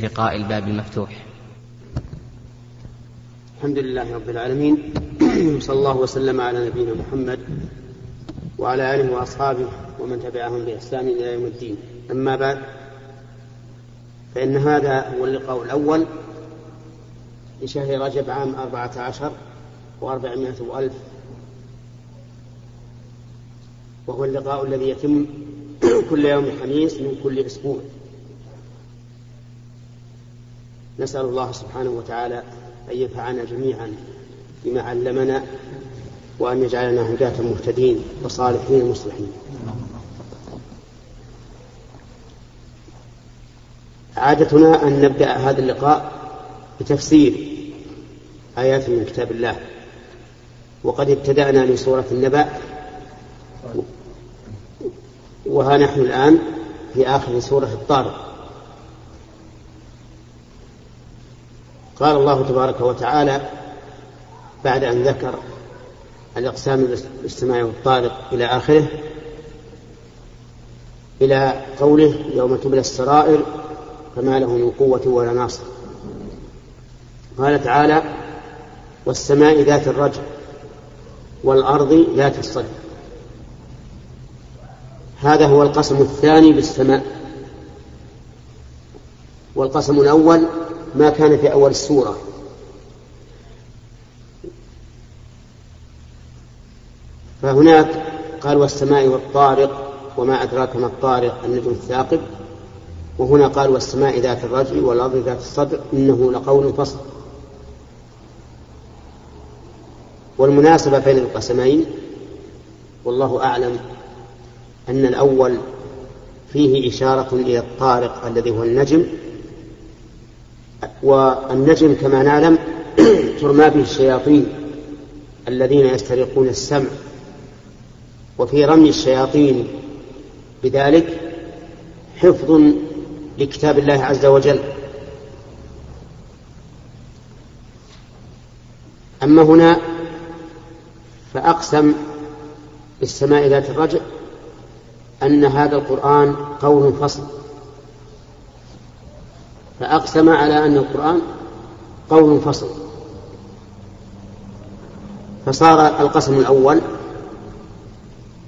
لقاء الباب المفتوح. الحمد لله رب العالمين. صلى الله وسلم على نبينا محمد وعلى آله وأصحابه ومن تبعهم بإحسان إلى يوم الدين. أما بعد فإن هذا هو اللقاء الأول لشهر رجب عام أربعة عشر وأربعمائة وألف. وهو اللقاء الذي يتم كل يوم خميس من كل أسبوع. نسأل الله سبحانه وتعالى أن ينفعنا جميعا بما علمنا وأن يجعلنا هداة مهتدين وصالحين مصلحين عادتنا أن نبدأ هذا اللقاء بتفسير آيات من كتاب الله. وقد ابتدأنا من سورة النبأ وها نحن الآن في آخر سورة الطارق قال الله تبارك وتعالى بعد أن ذكر الأقسام الاجتماعي والطارق إلى آخره إلى قوله يوم تبلى السرائر فما له من قوة ولا ناصر. قال تعالى والسماء ذات الرجع والأرض ذات الصدر. هذا هو القسم الثاني بالسماء والقسم الأول ما كان في أول السورة. فهناك قال والسماء والطارق وما أدراك ما الطارق النجم الثاقب. وهنا قال والسماء ذات الرجع والأرض ذات الصدر إنه لقول فصل. والمناسبة بين القسمين والله أعلم أن الأول فيه إشارة إلى الطارق الذي هو النجم والنجم كما نعلم ترمى به الشياطين الذين يسترقون السمع. وفي رمي الشياطين بذلك حفظ لكتاب الله عز وجل. أما هنا فأقسم بالسماء ذات الرجع أن هذا القرآن قول فصل. فأقسم على أن القرآن قول فصل. فصار القسم الأول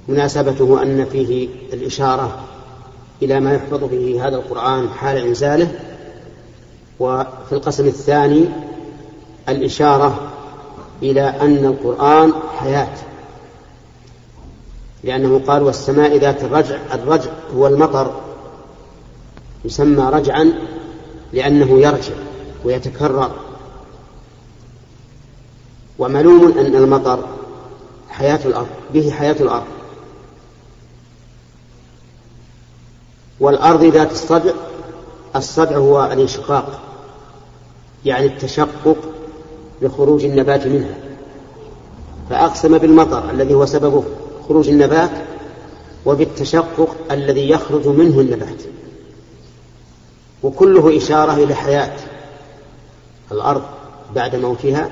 مناسبته أن فيه الإشارة إلى ما يحفظ به هذا القرآن حال إنزاله وفي القسم الثاني الإشارة إلى أن القرآن حياة. لأنه قال والسماء ذات الرجع الرجع هو المطر يسمى رجعا لأنه يرجع ويتكرر. ومعلوم أن المطر حياة الأرض به حياة الأرض. والأرض ذات الصدع الصدع هو الانشقاق يعني التشقق لخروج النبات منها. فأقسم بالمطر الذي هو سبب خروج النبات وبالتشقق الذي يخرج منه النبات. وكله إشارة إلى حياة الأرض بعد موتها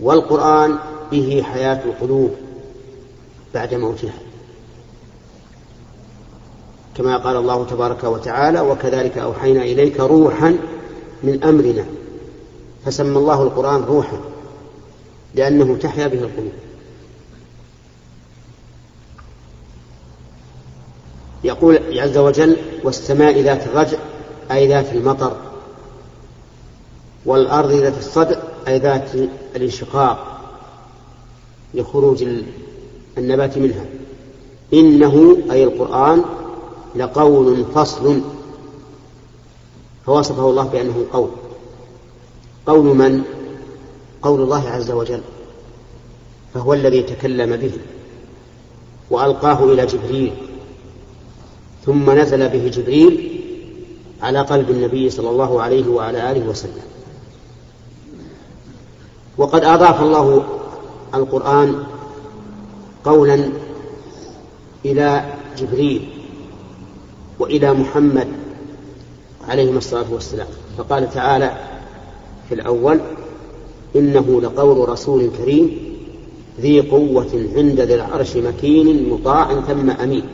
والقرآن به حياة القلوب بعد موتها. كما قال الله تبارك وتعالى وكذلك أوحينا إليك روحا من أمرنا. فسمى الله القرآن روحا لأنه تحيا به القلوب. يقول عز وجل والسماء ذات الرجع أي ذات المطر والأرض ذات الصدع أي ذات الانشقاق لخروج النبات منها. إنه أي القرآن لقول فصل فوصفه الله بأنه قول. قول من؟ قول الله عز وجل فهو الذي تكلم به وألقاه إلى جبريل ثم نزل به جبريل على قلب النبي صلى الله عليه وعلى آله وسلم. وقد أضاف الله القرآن قولا إلى جبريل وإلى محمد عليهما الصلاة والسلام. فقال تعالى في الأول إنه لقول رسول كريم ذي قوة عند ذي العرش مكين مطاع ثم أمين.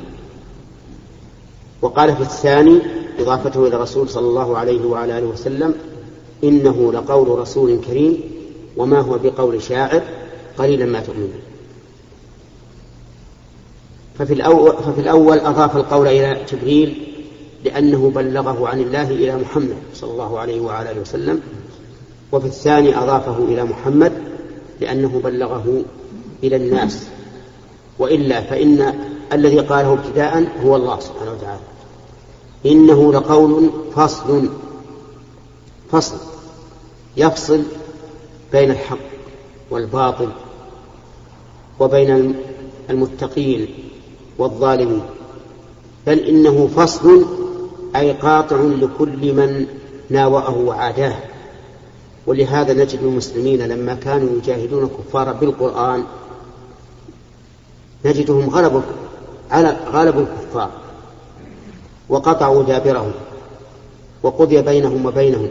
وقال في الثاني إضافته إلى الرسول صلى الله عليه وعلى آله وسلم إنه لقول رسول كريم وما هو بقول شاعر قليلا ما تؤمنون. ففي الأول, ففي الأول أضاف القول إلى جبريل لأنه بلغه عن الله إلى محمد صلى الله عليه وعلى آله وسلم وفي الثاني أضافه إلى محمد لأنه بلغه إلى الناس وإلا فإن الذي قاله ابتداء هو الله سبحانه وتعالى. إنه لقول فصل. فصل. يفصل بين الحق والباطل وبين المتقين والظالمين. بل إنه فصل أي قاطع لكل من ناوأه وعاداه. ولهذا نجد المسلمين لما كانوا يجاهدون الكفار بالقرآن نجدهم غلبوا على غلبوا الكفار. وقطعوا دابرهم وقضي بينهم وبينهم.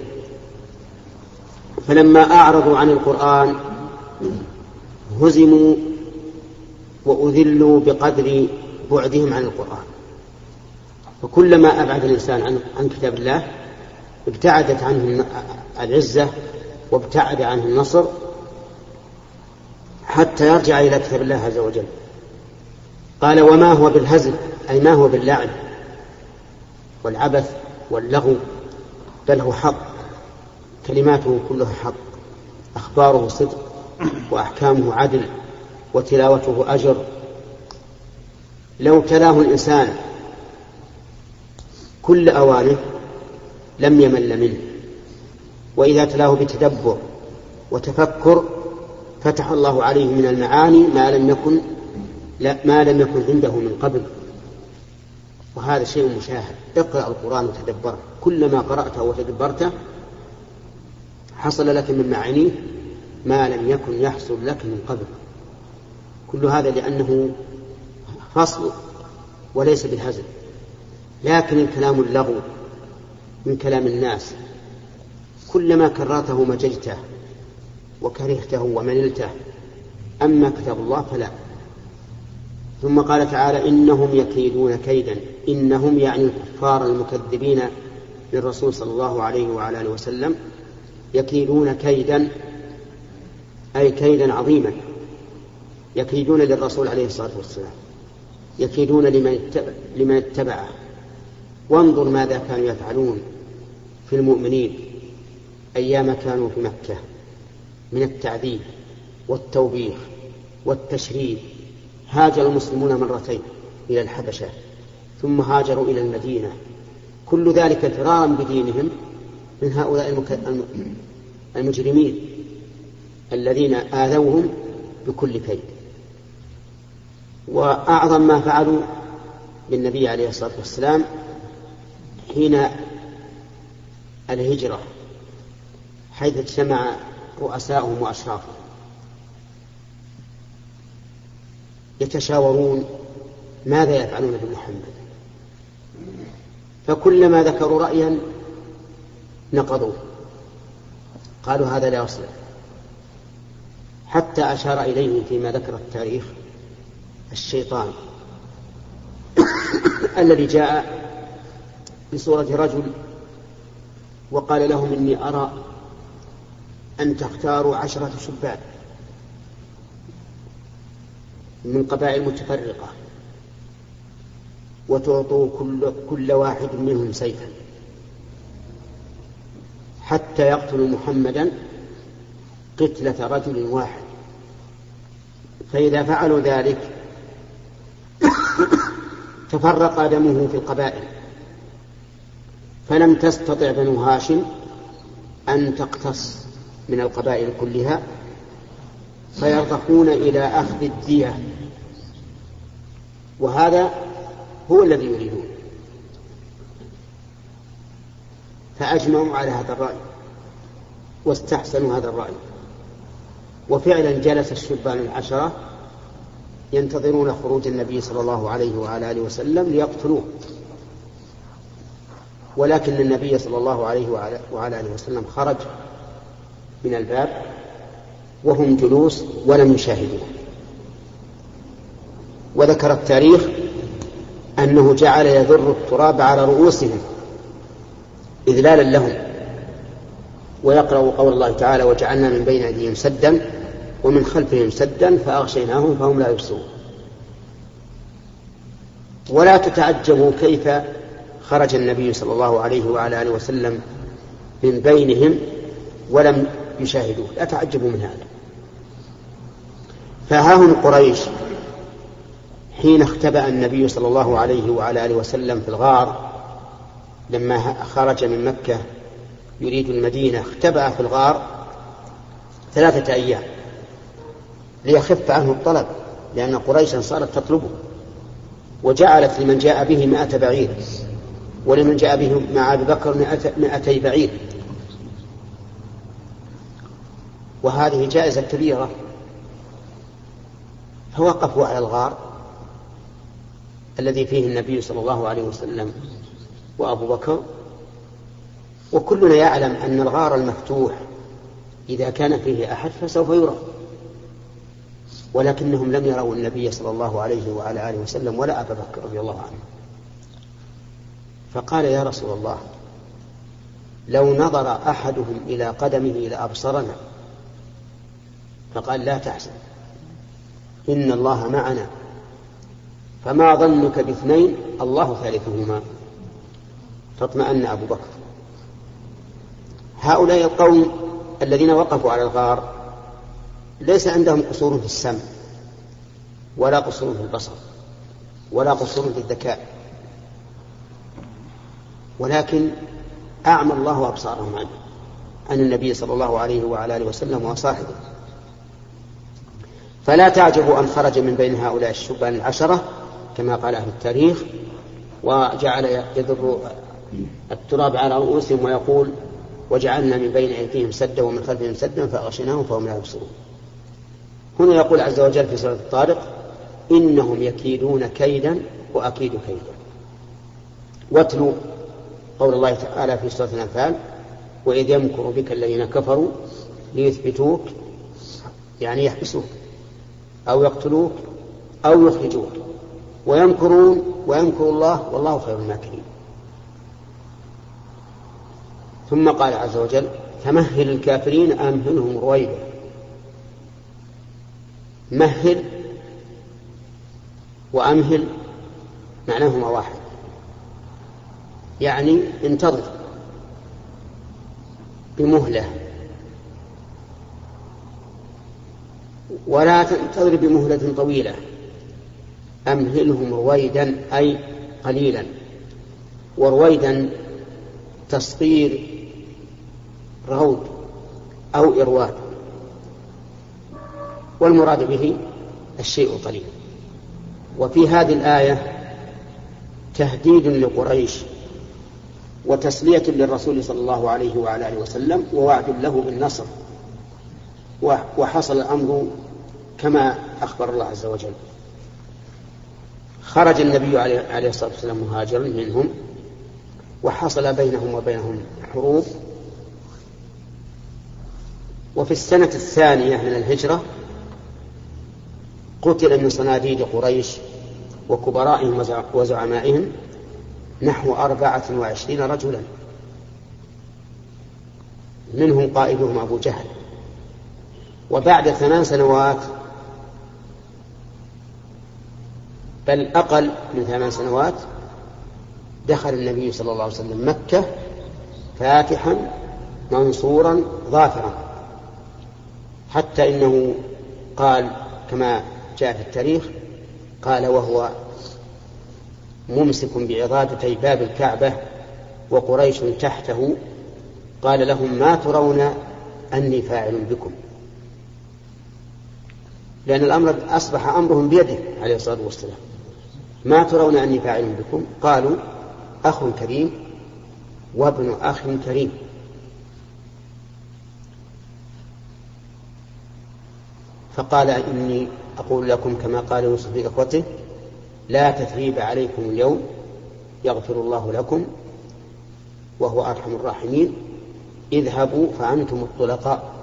فلما أعرضوا عن القرآن هزموا وأذلوا بقدر بعدهم عن القرآن. فكلما أبعد الإنسان عن, عن كتاب الله ابتعدت عنه العزة وابتعد عنه النصر حتى يرجع إلى كتاب الله عز وجل. قال وما هو بالهزل؟ أي ما هو باللعب والعبث واللغو بل هو حق. كلماته كلها حق. أخباره صدق وأحكامه عدل وتلاوته أجر. لو تلاه الإنسان كل أوانه لم يمل منه. وإذا تلاه بتدبر وتفكر فتح الله عليه من المعاني ما لم يكن لا ما لم يكن عنده من قبل. وهذا شيء مشاهد اقرأ القرآن وتدبره كلما قرأته وتدبرته حصل لك من معانيه ما لم يكن يحصل لك من قبل. كل هذا لأنه فصل وليس بالهزل. لكن الكلام اللغو من كلام الناس. كلما كررته مججته وكرهته ومللته أما كتاب الله فلا. ثم قال تعالى إنهم يكيدون كيدا. إنهم يعني الكفار المكذبين للرسول صلى الله عليه وعلى آله وسلم يكيدون كيدا أي كيدا عظيما يكيدون للرسول عليه الصلاة والسلام يكيدون لمن اتبعه. وانظر ماذا كانوا يفعلون في المؤمنين أيام كانوا في مكة من التعذيب والتوبيخ والتشريد. هاجر المسلمون مرتين إلى الحبشة. ثم هاجروا إلى المدينة. كل ذلك فرارا بدينهم من هؤلاء المجرمين الذين آذوهم بكل كيد. وأعظم ما فعلوا بالنبي عليه الصلاة والسلام حين الهجرة حيث اجتمع رؤساؤهم وأشرافهم. يتشاورون ماذا يفعلون بمحمد؟ فكلما ذكروا رأيا نقضوه. قالوا هذا لا يصلح. حتى أشار إليهم فيما ذكر التاريخ الشيطان الذي جاء بصورة رجل وقال لهم إني أرى أن تختاروا عشرة شبان من قبائل متفرقة. وتعطوا كل, كل واحد منهم سيفا حتى يقتلوا محمدا قتلة رجل واحد. فإذا فعلوا ذلك تفرق دمه في القبائل. فلم تستطع بنو هاشم أن تقتص من القبائل كلها فيرتقون إلى أخذ الدية. وهذا هو الذي يريدون. فأجمعوا على هذا الرأي واستحسنوا هذا الرأي. وفعلا جلس الشبان العشرة ينتظرون خروج النبي صلى الله عليه وعلى آله وسلم ليقتلوه. ولكن النبي صلى الله عليه وعلى آله وسلم خرج من الباب وهم جلوس ولم يشاهدوه. وذكر التاريخ أنه جعل يذر التراب على رؤوسهم إذلالا لهم. ويقرأ قول الله تعالى وجعلنا من بين أيديهم سدا ومن خلفهم سدا فأغشيناهم فهم لا يبصرون. ولا تتعجبوا كيف خرج النبي صلى الله عليه وعلى آله وسلم من بينهم ولم يشاهدوه. لا تعجبوا من هذا. فها قريش. حين اختبأ النبي صلى الله عليه وعلى آله وسلم في الغار لما خرج من مكة يريد المدينة اختبأ في الغار ثلاثة أيام ليخف عنه الطلب لأن قريشا صارت تطلبه. وجعلت لمن جاء به مائة بعير ولمن جاء به مع أبي بكر مائتي بعير. وهذه جائزة كبيرة. فوقفوا على الغار. الذي فيه النبي صلى الله عليه وسلم وأبو بكر وكلنا يعلم أن الغار المفتوح إذا كان فيه أحد فسوف يرى ولكنهم لم يروا النبي صلى الله عليه وعلى آله وسلم ولا أبا بكر رضي الله عنه. فقال يا رسول الله لو نظر أحدهم إلى قدمه لأبصرنا. فقال لا تحزن إن الله معنا. فما ظنك باثنين الله ثالثهما. فاطمأن أبو بكر. هؤلاء القوم الذين وقفوا على الغار ليس عندهم قصور في السمع ولا قصور في البصر ولا قصور في الذكاء. ولكن أعمى الله أبصارهم عنه عن النبي صلى الله عليه وعلى آله وسلم وصاحبه. فلا تعجبوا أن خرج من بين هؤلاء الشبان العشرة كما قال أهل التاريخ وجعل يضر التراب على رؤوسهم ويقول وجعلنا من بين أيديهم سدا ومن خلفهم سدا فأغشيناهم فهم لا يبصرون. هنا يقول عز وجل في سورة الطارق إنهم يكيدون كيدا وأكيد كيدا. واتلوا قول الله تعالى في سورة الأنفال وإذ يمكر بك الذين كفروا ليثبتوك يعني يحبسوك أو يقتلوك أو يخرجوك. ويمكرون ويمكر الله والله خير الماكرين. ثم قال عز وجل فمهل الكافرين أمهلهم رويدا. مهل وأمهل معناهما واحد. يعني انتظر بمهلة. ولا تنتظر بمهلة طويلة. أمهلهم رويدا أي قليلا. ورويدا تصغير روض أو إرواد. والمراد به الشيء القليل وفي هذه الآية تهديد لقريش وتسلية للرسول صلى الله عليه وعلى آله وسلم ووعد له بالنصر. وحصل الأمر كما أخبر الله عز وجل. خرج النبي عليه الصلاة والسلام مهاجرا منهم وحصل بينهم وبينهم حروب. وفي السنة الثانية من الهجرة قتل من صناديد قريش وكبرائهم وزعمائهم نحو أربعة وعشرين رجلا. منهم قائدهم أبو جهل. وبعد ثمان سنوات بل أقل من ثمان سنوات دخل النبي صلى الله عليه وسلم مكة فاتحا منصورا ظافرا. حتى إنه قال كما جاء في التاريخ قال وهو ممسك بعضادتي باب الكعبة وقريش تحته قال لهم ما ترون أني فاعل بكم. لأن الأمر أصبح أمرهم بيده عليه الصلاة والسلام. ما ترون أني فاعل بكم؟ قالوا أخ كريم وابن أخ كريم. فقال إني أقول لكم كما قال يوسف لإخوته لا تثريب عليكم اليوم يغفر الله لكم وهو أرحم الراحمين. اذهبوا فأنتم الطلقاء.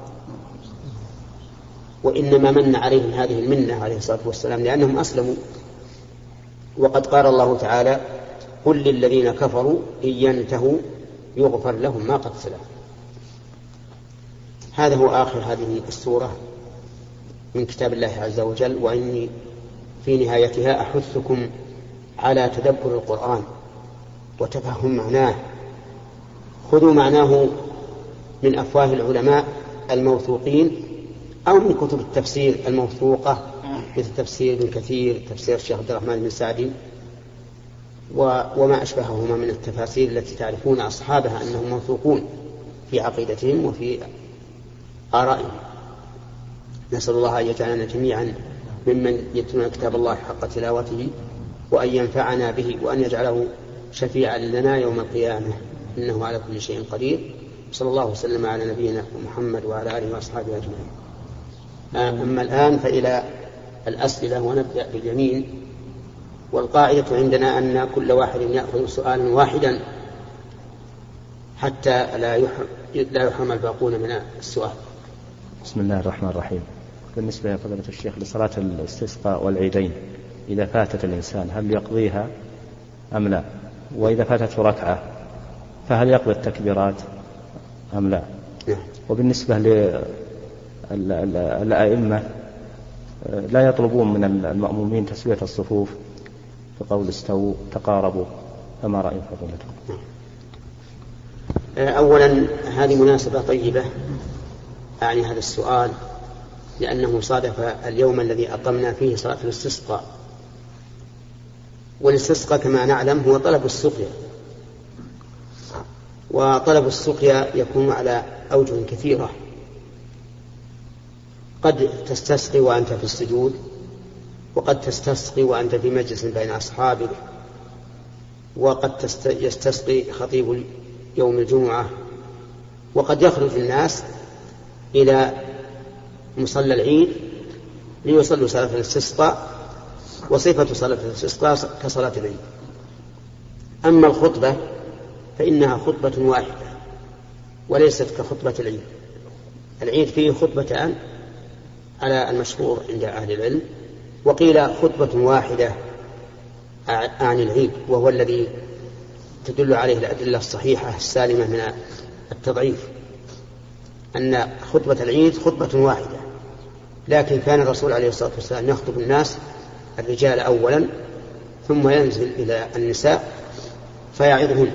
وإنما من عليهم هذه المنة عليه الصلاة والسلام لأنهم أسلموا. وقد قال الله تعالى قل للذين كفروا إن ينتهوا يغفر لهم ما قد سلف. هذا هو آخر هذه السورة من كتاب الله عز وجل وإني في نهايتها أحثكم على تدبر القرآن وتفهم معناه. خذوا معناه من أفواه العلماء الموثوقين أو من كتب التفسير الموثوقة مثل تفسير ابن كثير تفسير الشيخ عبد الرحمن بن سعدي وما أشبههما من التفاسير التي تعرفون أصحابها أنهم موثوقون في عقيدتهم وفي آرائهم. نسأل الله أن يجعلنا جميعا ممن يتلون كتاب الله حق تلاوته وأن ينفعنا به وأن يجعله شفيعا لنا يوم القيامة. إنه على كل شيء قدير. صلى الله وسلم على نبينا محمد وعلى آله وأصحابه أجمعين. أما الآن فإلى الأسئلة ونبدأ باليمين. والقاعدة عندنا أن كل واحد يأخذ سؤالا واحدا حتى لا يحرم, لا يحرم الباقون من السؤال. بسم الله الرحمن الرحيم. بالنسبة يا فضيلة الشيخ لصلاة الاستسقاء والعيدين إذا فاتت الإنسان هل يقضيها أم لا؟ وإذا فاتته ركعة فهل يقضي التكبيرات أم لا؟ نعم. وبالنسبة للأئمة لا يطلبون من المأمومين تسوية الصفوف بقول استووا تقاربوا فما رأي فضيلتكم نعم. أولا هذه مناسبة طيبة أعني هذا السؤال لأنه صادف اليوم الذي أقمنا فيه صلاة الاستسقاء. والاستسقاء كما نعلم هو طلب السقيا. وطلب السقيا يكون على أوجه كثيرة. قد تستسقي وأنت في السجود وقد تستسقي وأنت في مجلس بين أصحابك وقد يستسقي خطيب يوم الجمعة وقد يخرج الناس إلى مصلى العيد ليصلوا صلاة الاستسقاء وصفة صلاة الاستسقاء كصلاة العيد. أما الخطبة فإنها خطبة واحدة وليست كخطبة العيد. العيد فيه خطبتان على المشهور عند أهل العلم. وقيل خطبة واحدة عن العيد وهو الذي تدل عليه الأدلة الصحيحة السالمة من التضعيف أن خطبة العيد خطبة واحدة. لكن كان الرسول عليه الصلاة والسلام يخطب الناس الرجال أولا ثم ينزل إلى النساء فيعظهن.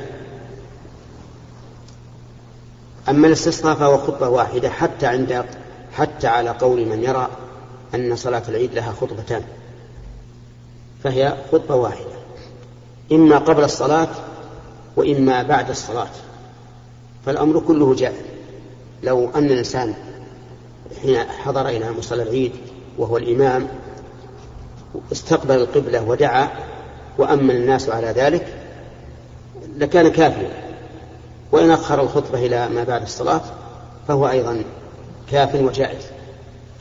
أما الاستسقاء فهو خطبة واحدة حتى عند حتى على قول من يرى أن صلاة العيد لها خطبتان فهي خطبة واحدة إما قبل الصلاة وإما بعد الصلاة فالأمر كله جائز لو أن الإنسان حين حضر إلى مصلى العيد وهو الإمام استقبل القبلة ودعا وأمن الناس على ذلك لكان كافيا. وإن أخر الخطبة إلى ما بعد الصلاة فهو أيضا كاف وجائز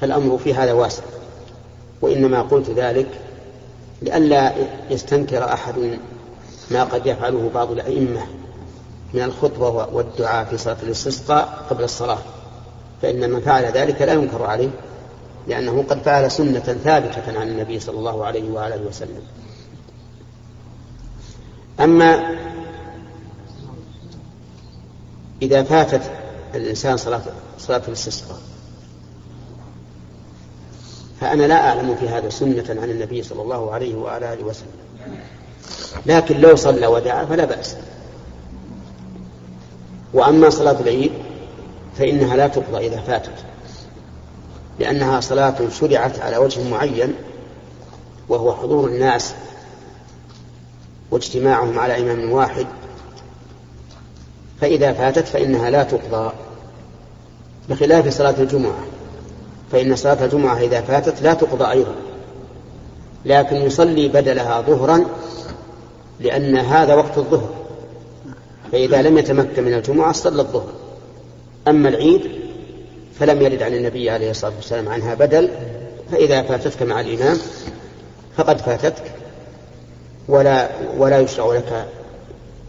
فالأمر في هذا واسع. وإنما قلت ذلك لئلا يستنكر أحد ما قد يفعله بعض الأئمة من الخطبة والدعاء في صلاة الاستسقاء قبل الصلاة فإن من فعل ذلك لا ينكر عليه لأنه قد فعل سنة ثابتة عن النبي صلى الله عليه وآله وسلم. أما إذا فاتت الإنسان صلاة صلاة الاستسقاء. فأنا لا أعلم في هذا سنة عن النبي صلى الله عليه وآله وسلم. لكن لو صلى ودعا فلا بأس. وأما صلاة العيد فإنها لا تقضى إذا فاتت. لأنها صلاة شرعت على وجه معين وهو حضور الناس واجتماعهم على إمام واحد. فإذا فاتت فإنها لا تقضى. بخلاف صلاة الجمعة. فإن صلاة الجمعة إذا فاتت لا تقضى أيضا. لكن يصلي بدلها ظهرا لأن هذا وقت الظهر. فإذا لم يتمكن من الجمعة صلى الظهر. أما العيد فلم يرد عن النبي عليه الصلاة والسلام عنها بدل فإذا فاتتك مع الإمام فقد فاتتك ولا ولا يشرع لك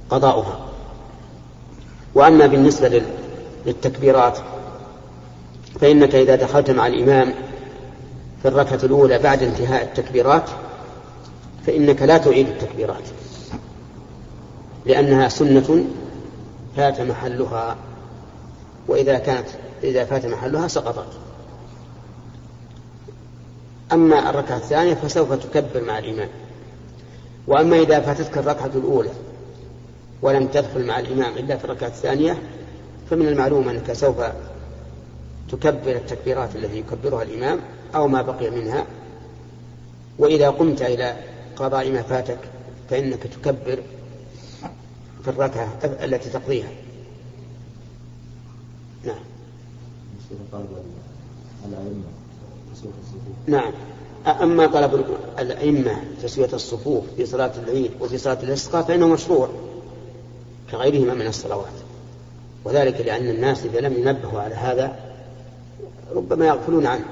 قضاؤها. وأما بالنسبة للتكبيرات فإنك إذا دخلت مع الإمام في الركعة الأولى بعد انتهاء التكبيرات فإنك لا تعيد التكبيرات لأنها سنة فات محلها وإذا كانت إذا فات محلها سقطت. أما الركعة الثانية فسوف تكبر مع الإمام. وأما إذا فاتتك الركعة الأولى ولم تدخل مع الإمام إلا في الركعة الثانية فمن المعلوم أنك سوف تكبر التكبيرات التي يكبرها الإمام أو ما بقي منها. وإذا قمت إلى قضاء ما فاتك فإنك تكبر في الركعة التي تقضيها. نعم. نعم. أما طلب الأئمة تسوية الصفوف في صلاة العيد وفي صلاة الاستسقاء فإنه مشروع كغيرهما من الصلوات. وذلك لأن الناس إذا لم ينبهوا على هذا ربما يغفلون عنه.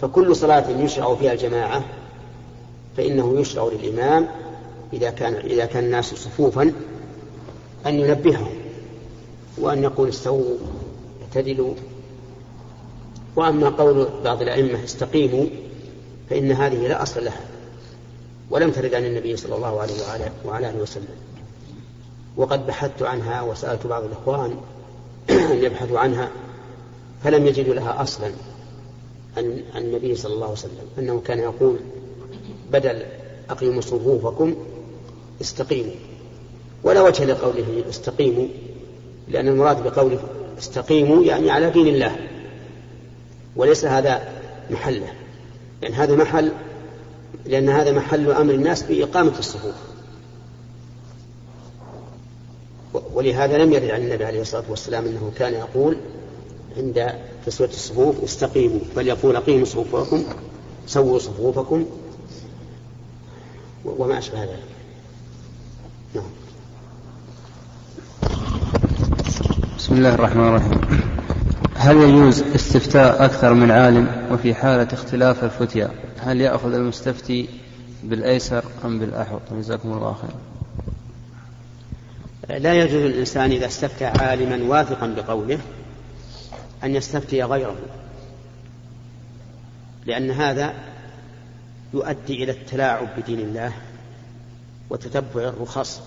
فكل صلاة يشرع فيها الجماعة فإنه يشرع للإمام إذا كان إذا كان الناس صفوفا أن ينبههم وأن يقول استووا اعتدلوا. وأما قول بعض الأئمة استقيموا فإن هذه لا أصل لها ولم ترد عن النبي صلى الله عليه وعلى آله وسلم. وقد بحثت عنها وسألت بعض الإخوان أن يبحثوا عنها فلم يجدوا لها أصلا عن النبي صلى الله عليه وسلم أنه كان يقول بدل أقيموا صفوفكم استقيموا. ولا وجه لقوله استقيموا لأن المراد بقوله استقيموا يعني على دين الله وليس هذا محله. لأن هذا محل لأن هذا محل أمر الناس بإقامة الصفوف. ولهذا لم يرد عن النبي عليه الصلاة والسلام أنه كان يقول عند تسوية الصفوف استقيموا بل يقول أقيموا صفوفكم سووا صفوفكم وما أشبه ذلك. نعم. بسم الله الرحمن الرحيم. هل يجوز استفتاء أكثر من عالم وفي حالة اختلاف الفتيا هل يأخذ المستفتي بالأيسر أم بالأحوط؟ جزاكم الله خيرا. لا يجوز للإنسان إذا استفتى عالما واثقا بقوله أن يستفتي غيره لأن هذا يؤدي إلى التلاعب بدين الله وتتبع الرخص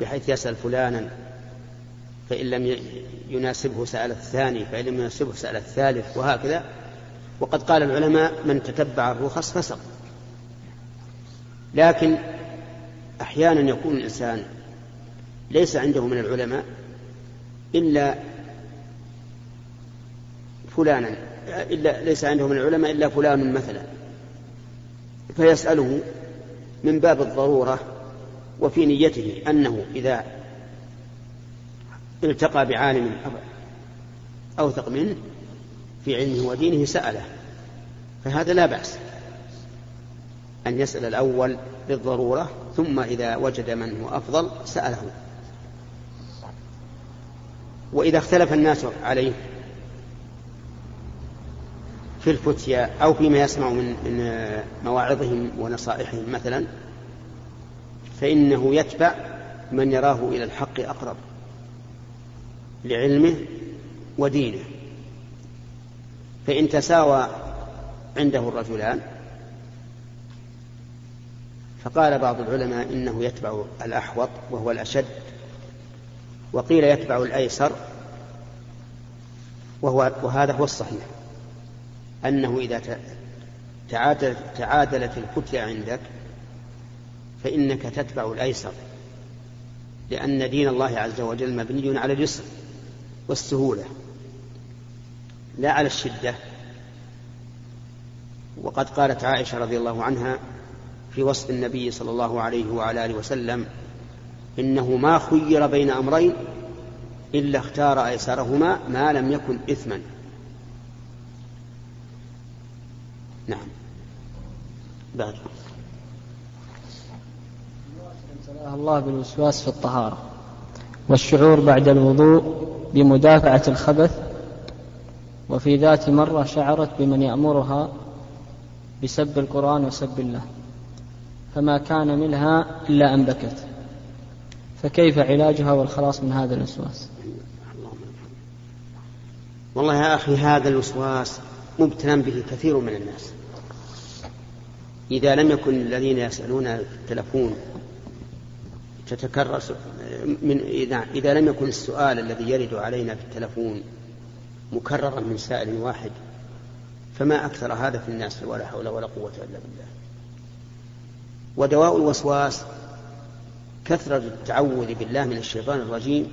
بحيث يسأل فلانا فإن لم يناسبه سأل الثاني فإن لم يناسبه سأل الثالث وهكذا. وقد قال العلماء من تتبع الرخص فسق. لكن أحيانا يكون الإنسان ليس عنده من العلماء إلا فلانا إلا ليس عنده من العلماء إلا فلان مثلا. فيسأله من باب الضرورة وفي نيته أنه إذا التقى بعالم أوثق منه في علمه ودينه سأله فهذا لا بأس. أن يسأل الأول بالضرورة ثم إذا وجد من هو أفضل سأله. وإذا اختلف الناس عليه في الفتيا أو فيما يسمع من مواعظهم ونصائحهم مثلا فإنه يتبع من يراه إلى الحق أقرب لعلمه ودينه. فإن تساوى عنده الرجلان فقال بعض العلماء إنه يتبع الأحوط وهو الأشد وقيل يتبع الأيسر وهو وهذا هو الصحيح. أنه إذا تعادلت, تعادلت الفتية عندك فإنك تتبع الأيسر لأن دين الله عز وجل مبني على اليسر والسهولة لا على الشدة. وقد قالت عائشة رضي الله عنها في وصف النبي صلى الله عليه وعلى آله وسلم إنه ما خير بين أمرين إلا اختار أيسرهما ما لم يكن إثما. نعم. بعد. الله بالوسواس في الطهارة والشعور بعد الوضوء بمدافعة الخبث وفي ذات مرة شعرت بمن يأمرها بسب القرآن وسب الله فما كان منها إلا أن بكت فكيف علاجها والخلاص من هذا الوسواس؟ والله يا أخي هذا الوسواس مبتلى به كثير من الناس. إذا لم يكن الذين يسألون التلفون تتكرر من إذا, إذا لم يكن السؤال الذي يرد علينا في التلفون مكررا من سائل واحد فما أكثر هذا في الناس ولا حول ولا قوة إلا بالله. ودواء الوسواس كثرة التعوذ بالله من الشيطان الرجيم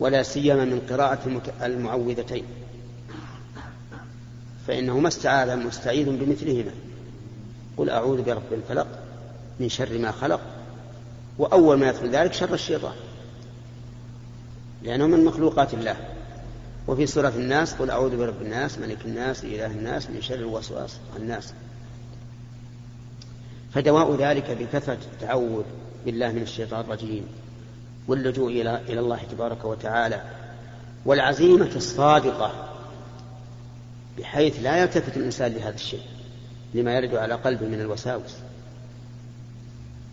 ولا سيما من قراءة المعوذتين. فإنه ما استعاذ مستعيذ بمثلهما. قل أعوذ برب الفلق من شر ما خلق وأول ما يدخل ذلك شر الشيطان. لأنه من مخلوقات الله. وفي سورة الناس قل أعوذ برب الناس ملك الناس إله الناس من شر الوسواس الناس. فدواء ذلك بكثرة التعوذ بالله من الشيطان الرجيم واللجوء إلى إلى الله تبارك وتعالى والعزيمة الصادقة بحيث لا يلتفت الإنسان لهذا الشيء لما يرد على قلبه من الوساوس.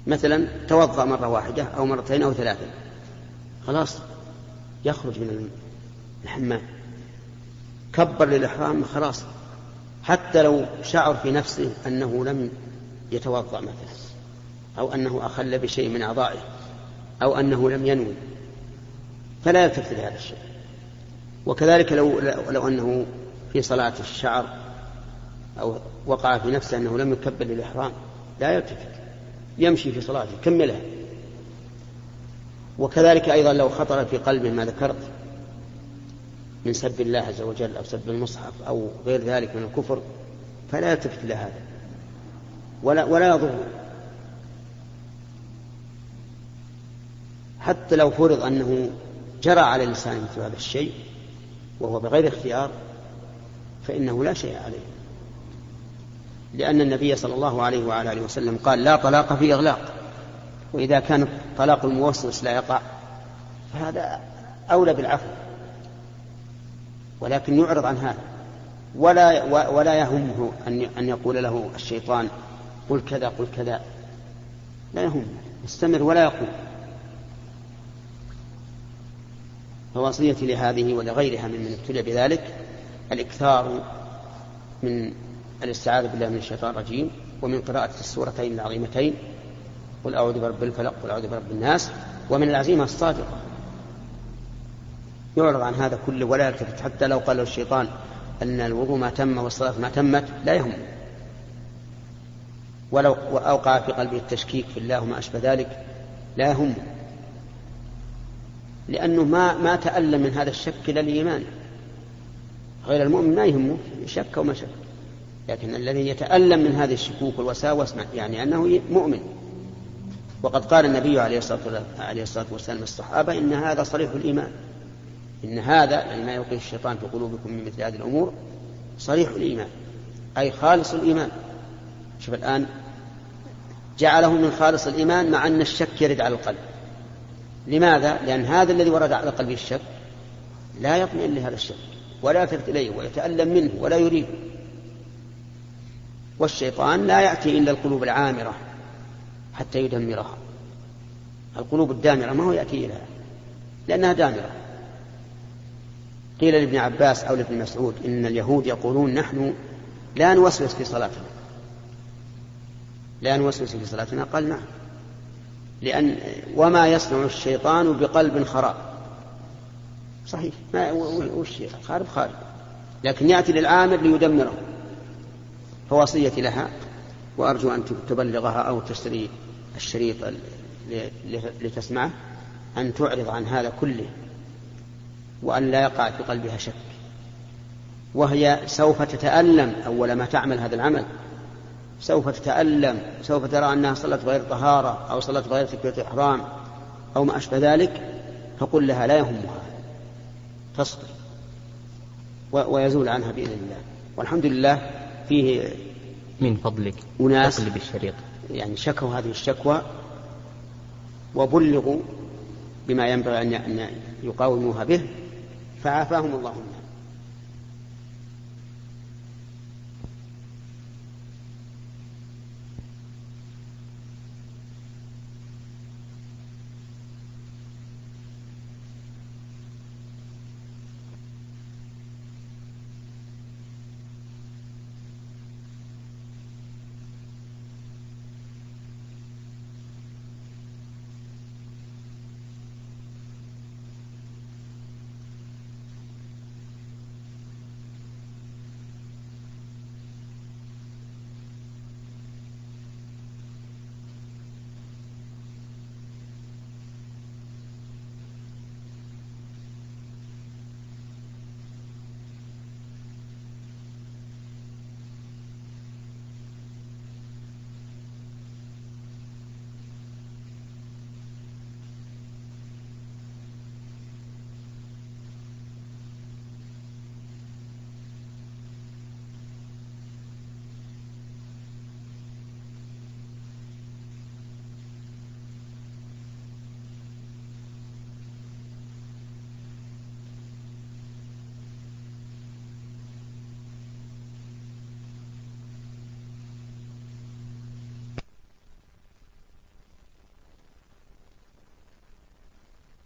مثلا توضأ مرة واحدة أو مرتين أو ثلاثة خلاص يخرج من الحمام. كبر للإحرام خلاص. حتى لو شعر في نفسه أنه لم يتوضأ مثلا أو أنه أخل بشيء من أعضائه. أو أنه لم ينوي. فلا يلتفت لهذا الشيء. وكذلك لو لو أنه في صلاة الشعر أو وقع في نفسه أنه لم يكبر للإحرام لا يلتفت يمشي في صلاته. كملها وكذلك أيضا لو خطر في قلبه ما ذكرت من سب الله عز وجل أو سب المصحف أو غير ذلك من الكفر فلا يلتفت إلى هذا ولا ولا يضر. حتى لو فرض أنه جرى على الإنسان مثل هذا الشيء وهو بغير اختيار فإنه لا شيء عليه. لأن النبي صلى الله عليه وعلى آله وسلم قال لا طلاق في إغلاق وإذا كان طلاق الموسوس لا يقع فهذا أولى بالعفو. ولكن يعرض عن هذا. ولا ولا يهمه أن أن يقول له الشيطان قل كذا قل كذا. لا يهم يستمر ولا يقول فوصيتي لهذه ولغيرها ممن ابتلي بذلك الإكثار من الاستعاذة بالله من الشيطان الرجيم ومن قراءة السورتين العظيمتين قل أعوذ برب الفلق قل أعوذ برب الناس ومن العزيمة الصادقة. يعرض عن هذا كله ولا يلتفت. حتى لو قال الشيطان أن الوضوء ما تم والصلاة ما تمت لا يهم. ولو أوقع في قلبه التشكيك في الله وما أشبه ذلك لا يهم لأنه ما ما تألم من هذا الشك إلى الإيمان. غير المؤمن ما يهمه شك وما شك. لكن الذي يتألم من هذه الشكوك والوساوس يعني أنه مؤمن. وقد قال النبي عليه الصلاة والسلام للصحابة إن هذا صريح الإيمان. إن هذا يعني ما يلقيه الشيطان في قلوبكم من مثل هذه الأمور صريح الإيمان أي خالص الإيمان. شوف الآن جعله من خالص الإيمان مع أن الشك يرد على القلب. لماذا؟ لأن هذا الذي ورد على قلبه الشك لا يطمئن لهذا الشك ولا يلتفت إليه ويتألم منه ولا يريده والشيطان لا يأتي إلا القلوب العامرة حتى يدمرها. القلوب الدامرة ما هو يأتي إليها لأنها دامرة. قيل لابن عباس أو لابن مسعود إن اليهود يقولون نحن لا نوسوس في صلاتنا. لا نوسوس في صلاتنا قال نعم لأن وما يصنع الشيطان بقلب خراب. صحيح. ما وش خارب؟ خارب. لكن يأتي للعامر ليدمره. فوصيتي لها وأرجو أن تبلغها أو تشتري الشريط لتسمعه أن تعرض عن هذا كله وأن لا يقع في قلبها شك. وهي سوف تتألم أول ما تعمل هذا العمل. سوف تتألم سوف ترى أنها صلت غير طهارة أو صلت غير تكبيرة إحرام أو ما أشبه ذلك فقل لها لا يهمها. تصبر ويزول عنها بإذن الله. والحمد لله فيه من فضلك أناس بالشريط يعني شكوا هذه الشكوى وبلغوا بما ينبغي أن يقاوموها به فعافاهم الله منها.